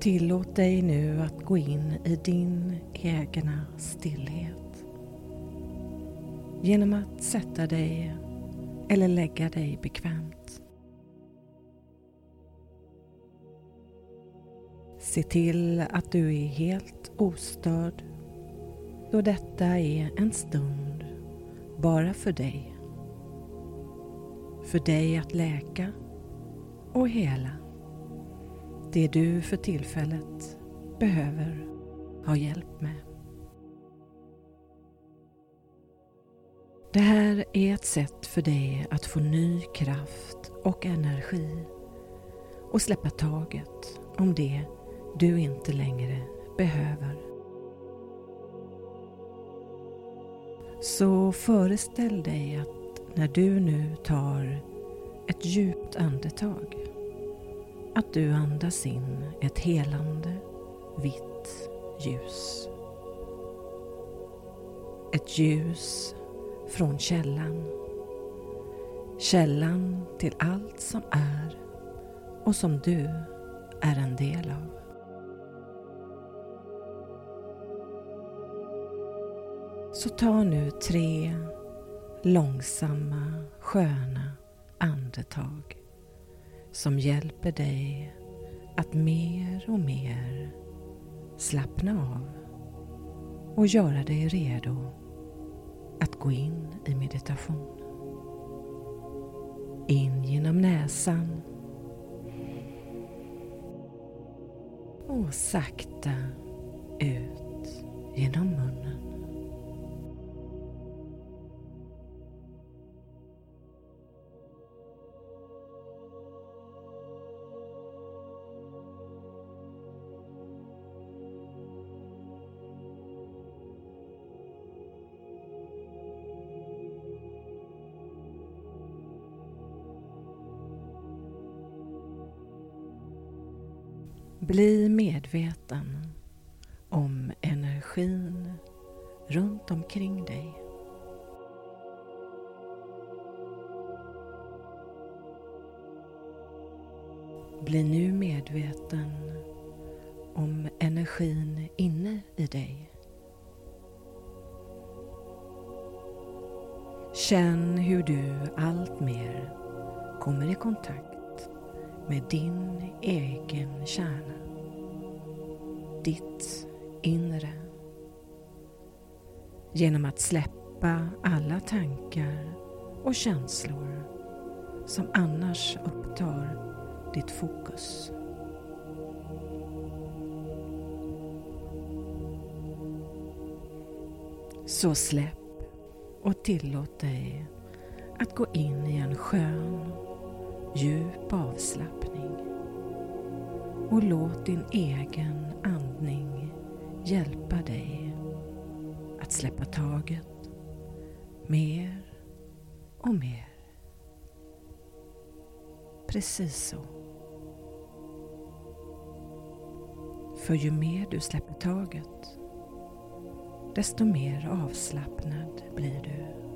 Tillåt dig nu att gå in i din egna stillhet genom att sätta dig eller lägga dig bekvämt. Se till att du är helt ostörd då detta är en stund bara för dig. För dig att läka och hela det du för tillfället behöver ha hjälp med. Det här är ett sätt för dig att få ny kraft och energi och släppa taget om det du inte längre behöver. Så föreställ dig att när du nu tar ett djupt andetag att du andas in ett helande vitt ljus. Ett ljus från källan. Källan till allt som är och som du är en del av. Så ta nu tre långsamma, sköna andetag som hjälper dig att mer och mer slappna av och göra dig redo att gå in i meditation. In genom näsan och sakta ut genom munnen. Bli medveten om energin runt omkring dig. Bli nu medveten om energin inne i dig. Känn hur du allt mer kommer i kontakt med din egen kärna. Ditt inre. Genom att släppa alla tankar och känslor som annars upptar ditt fokus. Så släpp och tillåt dig att gå in i en skön, djup avslappning. Och låt din egen andning hjälpa dig att släppa taget mer och mer. Precis så. För ju mer du släpper taget, desto mer avslappnad blir du.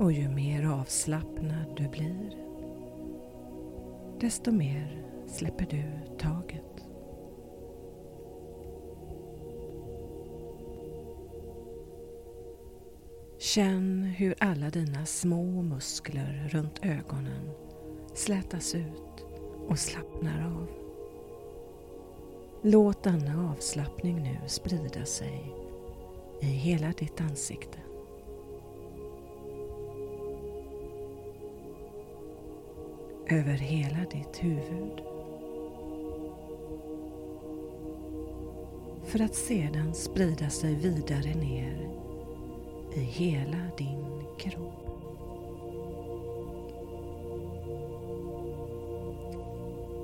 Och ju mer avslappnad du blir, desto mer släpper du taget. Känn hur alla dina små muskler runt ögonen slätas ut och slappnar av. Låt denna avslappning nu sprida sig i hela ditt ansikte. Över hela ditt huvud. För att sedan sprida sig vidare ner i hela din kropp.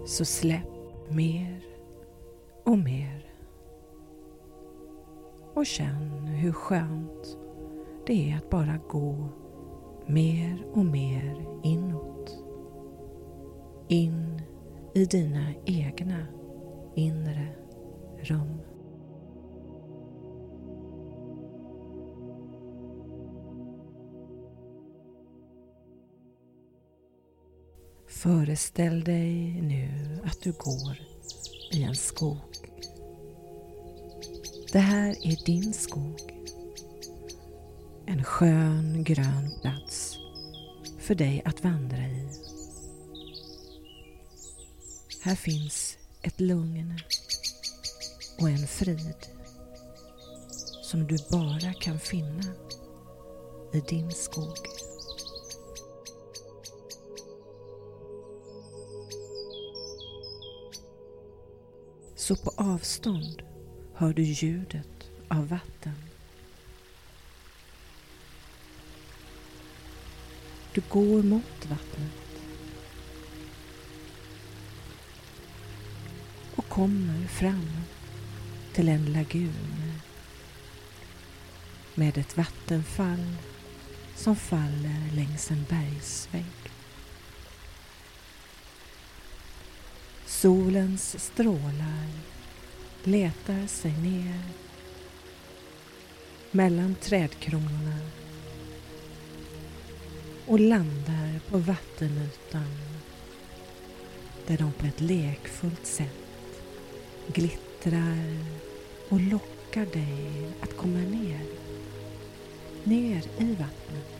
Så släpp mer och mer. Och känn hur skönt det är att bara gå mer och mer inåt. In i dina egna inre rum. Föreställ dig nu att du går i en skog. Det här är din skog. En skön grön plats för dig att vandra i. Här finns ett lugn och en frid som du bara kan finna i din skog. Så på avstånd hör du ljudet av vatten. Du går mot vattnet kommer fram till en lagun med ett vattenfall som faller längs en bergsvägg. Solens strålar letar sig ner mellan trädkronorna och landar på vattenytan där de på ett lekfullt sätt glittrar och lockar dig att komma ner, ner i vattnet.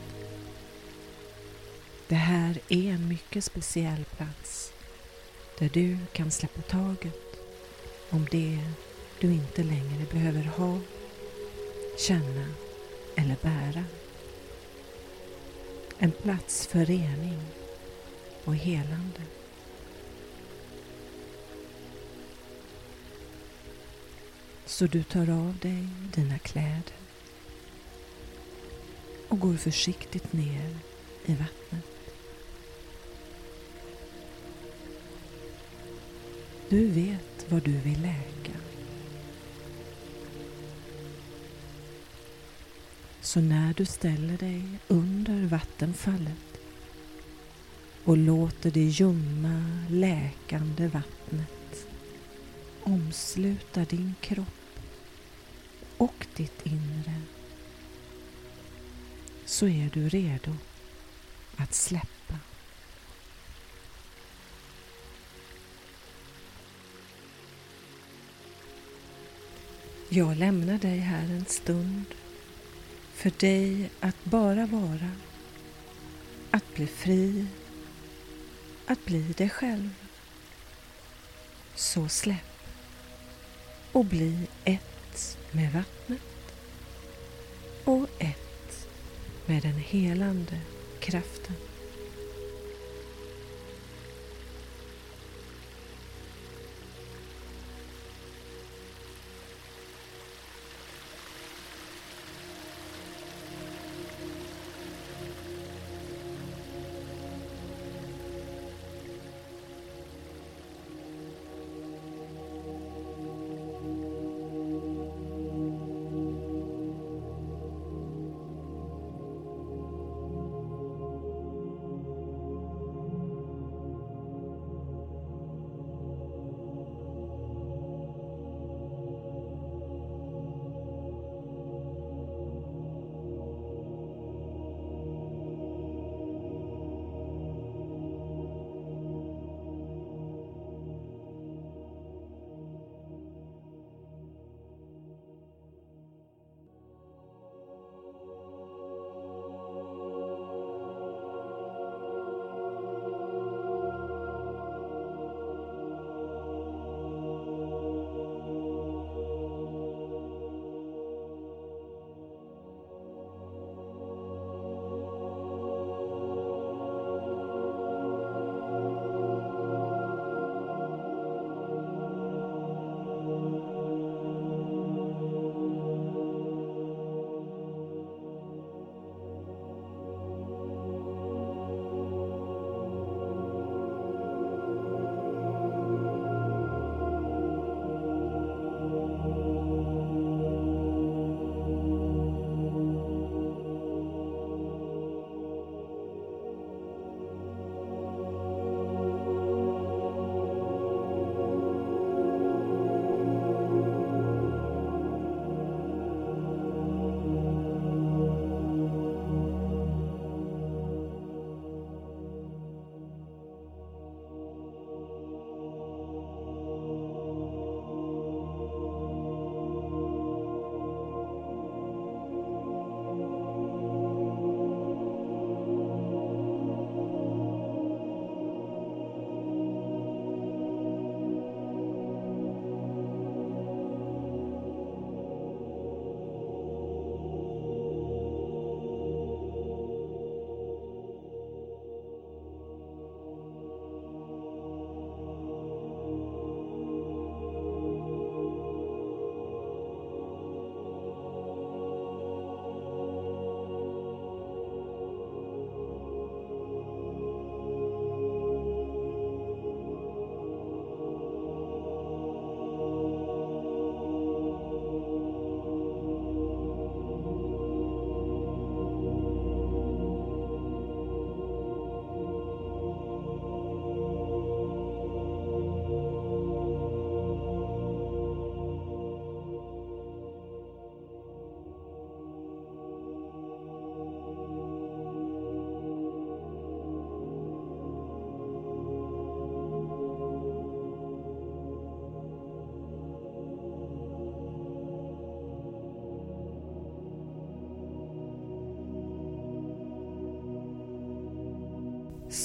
Det här är en mycket speciell plats där du kan släppa taget om det du inte längre behöver ha, känna eller bära. En plats för rening och helande. Så du tar av dig dina kläder och går försiktigt ner i vattnet. Du vet vad du vill läka. Så när du ställer dig under vattenfallet och låter det ljumma, läkande vattnet omsluta din kropp och ditt inre så är du redo att släppa. Jag lämnar dig här en stund för dig att bara vara, att bli fri, att bli dig själv. Så släpp och bli ett ett med vattnet och ett med den helande kraften.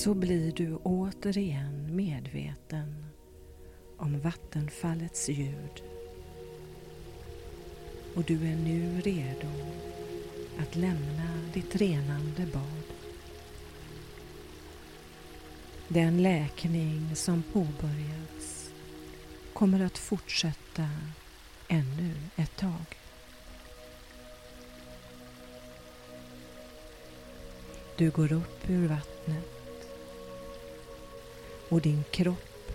Så blir du återigen medveten om vattenfallets ljud och du är nu redo att lämna ditt renande bad. Den läkning som påbörjats kommer att fortsätta ännu ett tag. Du går upp ur vattnet och din kropp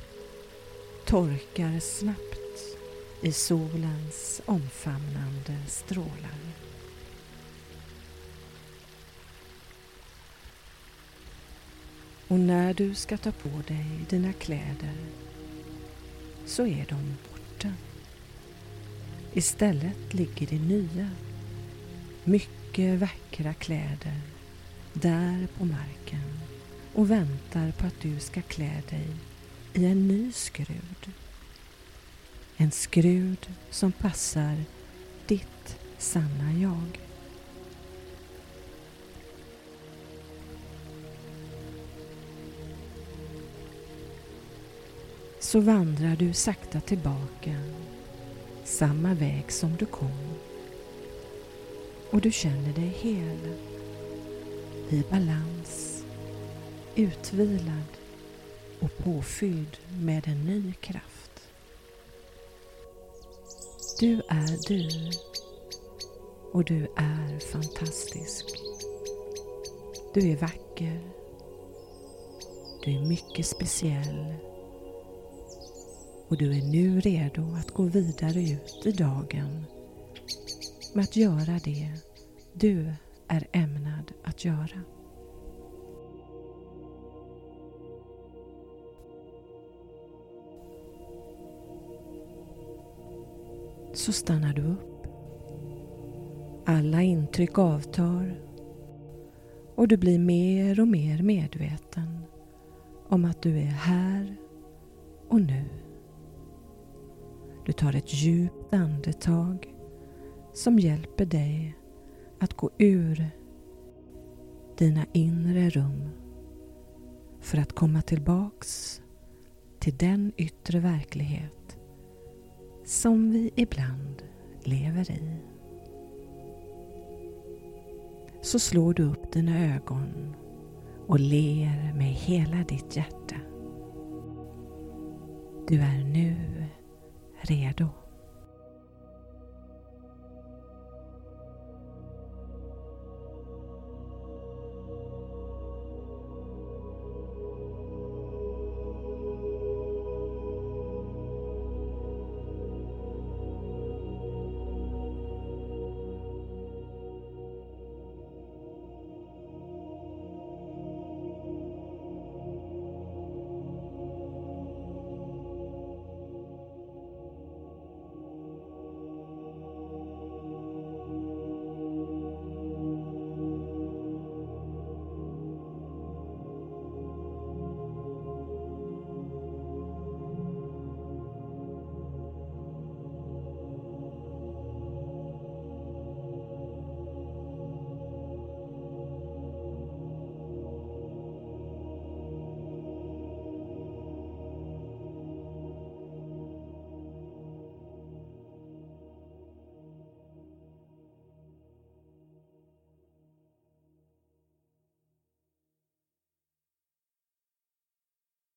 torkar snabbt i solens omfamnande strålar. Och när du ska ta på dig dina kläder så är de borta. Istället ligger det nya, mycket vackra kläder där på marken och väntar på att du ska klä dig i en ny skrud. En skrud som passar ditt sanna jag. Så vandrar du sakta tillbaka samma väg som du kom och du känner dig hel, i balans, utvilad och påfylld med en ny kraft. Du är du och du är fantastisk. Du är vacker. Du är mycket speciell och du är nu redo att gå vidare ut i dagen med att göra det du är ämnad att göra. Så stannar du upp. Alla intryck avtar och du blir mer och mer medveten om att du är här och nu. Du tar ett djupt andetag som hjälper dig att gå ur dina inre rum för att komma tillbaks till den yttre verklighet som vi ibland lever i. Så slår du upp dina ögon och ler med hela ditt hjärta. Du är nu redo.